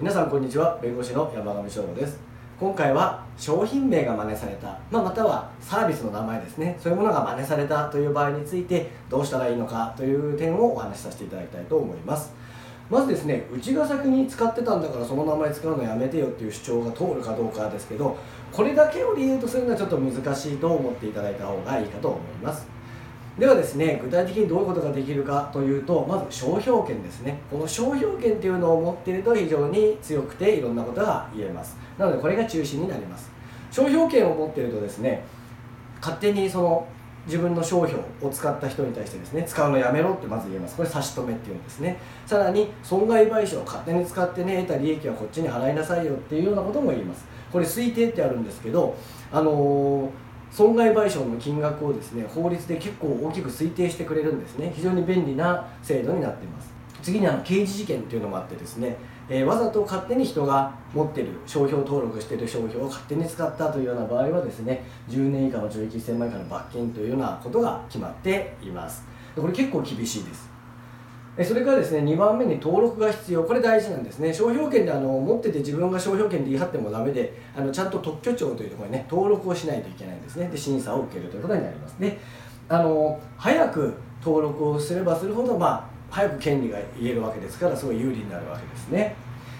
皆さんこんにちは。弁護士の山上翔吾です。今回は商品名が真似された、まあ、またはサービスの名前ですね。そういうものが真似されたという場合についてどうしたらいいのかという点をお話しさせていただきたいと思います。まずですねうちが先に使ってたんだからその名前使うのやめてよっていう主張が通るかどうかですけどこれだけを理由とするのはちょっと難しいと思っていただいた方がいいかと思います。ではですね具体的にどういうことができるかというとまず商標権ですね。この商標権っていうのを持っていると非常に強くていろんなことが言えます。なのでこれが中心になります。商標権を持っているとですね勝手にその自分の商標を使った人に対してですね使うのやめろってまず言えます。これ差し止めっていうんですね。さらに損害賠償を勝手に使ってね得た利益はこっちに払いなさいよっていうようなことも言います。これ推定ってあるんですけどあのー損害賠償の金額をですね法律で結構大きく推定してくれるんですね。非常に便利な制度になっています。次にあの刑事事件っていうのもあってですね、えー、わざと勝手に人が持ってる商標登録してる商標を勝手に使ったというような場合はですね10年以下の懲役1000万以下の罰金というようなことが決まっています。これ結構厳しいです。それからですね2番目に登録が必要。これ大事なんですね。商標権であの持ってて自分が商標権で言い張ってもダメであのちゃんと特許庁というところにね登録をしないといけないんですね。で審査を受けるということになりますであの早く登録をすればするほどまあ早く権利が言えるわけですからすごい有利になるわけですね。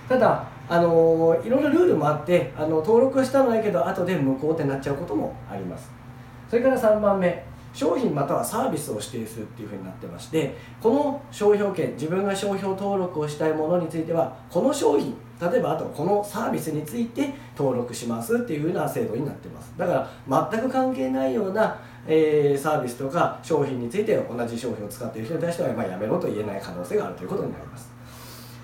ただあのいろいろルールもあってあの登録はしたのはいいけど後で無効ってなっちゃうこともあります。それから3番目。商品またはサービスを指定するっていうふうになってましてこの商標権自分が商標登録をしたいものについてはこの商品例えばあとこのサービスについて登録しますっていうふうな制度になってます。だから全く関係ないような、え、サービスとか商品について同じ商品を使っている人に対しては、まあ、やめろと言えない可能性があるということになります。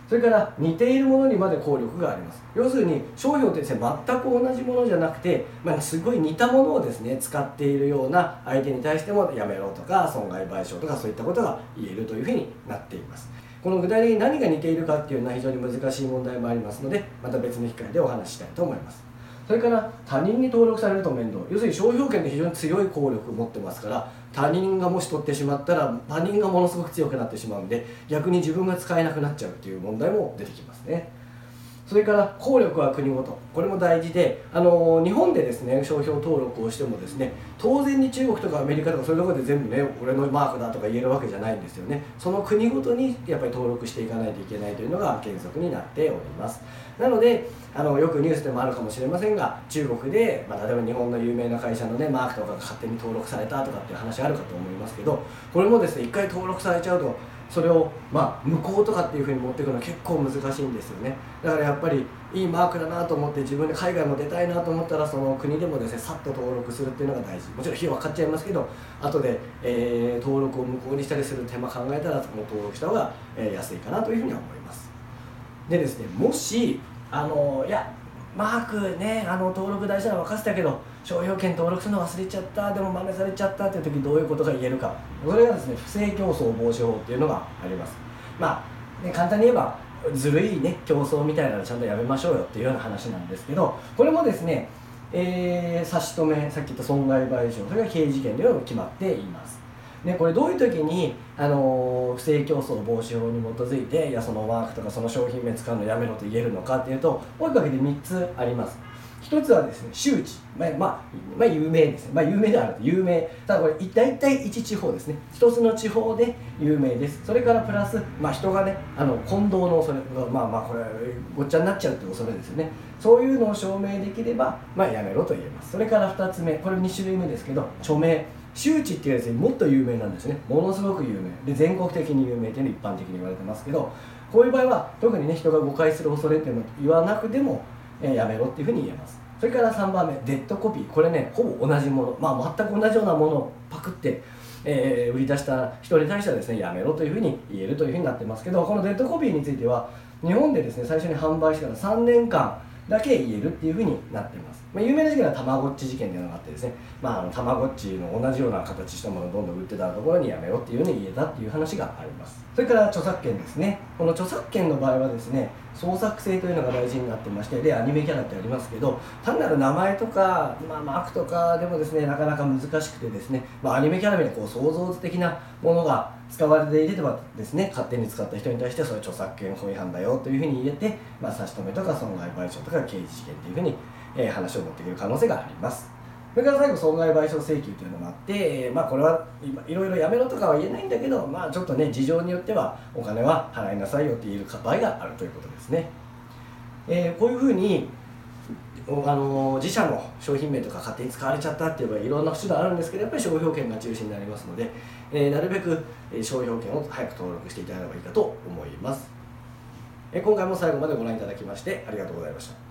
それから似ているものにまで効力があります。要するに商標ってですね全く同じものじゃなくて、まあ、すごい似たものをですね使っているような相手に対してもやめろとか損害賠償とかそういったことが言えるというふうになっています。この具体的に何が似ているかっていうのは非常に難しい問題もありますのでまた別の機会でお話ししたいと思います。それから他人に登録されると面倒。要するに商標権で非常に強い効力を持ってますから他人がもし取ってしまったら他人がものすごく強くなってしまうんで逆に自分が使えなくなっちゃうっていう問題も出てきますね。それから効力は国ごと。これも大事であの日本でですね商標登録をしてもですね当然に中国とかアメリカとかそういうところで全部ね俺のマークだとか言えるわけじゃないんですよね。その国ごとにやっぱり登録していかないといけないというのが原則になっております。なのであのよくニュースでもあるかもしれませんが中国で、まあ、例えば日本の有名な会社のねマークとかが勝手に登録されたとかっていう話あるかと思いますけどこれもですね一回登録されちゃうとそれをまあ無効とかっていうふうに持っていくのは結構難しいんですよね。だからやっぱりいいマークだなと思って自分で海外も出たいなと思ったらその国でもですねさっと登録するっていうのが大事。もちろん費用分かっちゃいますけど後で、えー、登録を無効にしたりする手間考えたらその登録した方が、えー、安いかなというふうには思います。でですねもしあのいやマークねあの登録大事なの分かってたけど商標権登録するの忘れちゃったでも真似されちゃったっていう時どういうことが言えるか。それがですね不正競争防止法っていうのがあります。まあ、ね、簡単に言えばずるいね競争みたいなのちゃんとやめましょうよっていうような話なんですけどこれもですね、えー、差し止めさっき言った損害賠償それが刑事件では決まっています。ね、これどういう時に、あの不正競争防止法に基づいていやそのマークとかその商品名使うのやめろと言えるのかっていうと大きく分けて3つあります。一つはですね周知、まあ、まあ、まあ、有名ですね、まあ、有名であると。有名。ただこれ大体1地方ですね。一つの地方で有名です。それからプラス、まあ、人がねあの混同の恐れまあまあこれごっちゃになっちゃうって恐れですよね。そういうのを証明できれば、まあ、やめろと言えます。それから2つ目。これ2種類目ですけど著名。周知っていうですねもっと有名なんですね。ものすごく有名。で全国的に有名っていうのは一般的に言われてますけどこういう場合は特にね人が誤解する恐れっていうのを言わなくても、えー、やめろっていうふうに言えます。それから3番目デッドコピー。これねほぼ同じもの、まあ、全く同じようなものをパクってえー、売り出した人に対してはですねやめろというふうに言えるというふうになってますけどこのデッドコピーについては日本でですね最初に販売してから3年間だけ言えるっていうふうになってます、まあ、有名な事件はたまごっち事件っていうのがあってですね、まあ、あのたまごっちの同じような形したものをどんどん売ってたところにやめようっていうふうに言えたっていう話があります。それから著作権ですね。この著作権の場合はですね創作性というのが大事になってましてでアニメキャラってありますけど単なる名前とか、まあ、マークとかでもですねなかなか難しくてですね、まあ、アニメキャラみたいなこう創造的なものが使われていればですね勝手に使った人に対してそれ著作権法違反だよというふうに入れて、まあ、差し止めとか損害賠償とか刑事事件というふうに、えー、話を持ってくる可能性があります。それから最後損害賠償請求というのもあって、まあ、これはいろいろやめろとかは言えないんだけど、まあ、ちょっとね事情によってはお金は払いなさいよって言える場合があるということですね、えー、こういうふうにあの自社の商品名とか勝手に使われちゃったっていう場合いろんな手段あるんですけどやっぱり商標権が中心になりますので、えー、なるべく商標権を早く登録していただければいいかと思います、えー、今回も最後までご覧いただきましてありがとうございました。